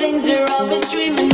things you're always dreaming.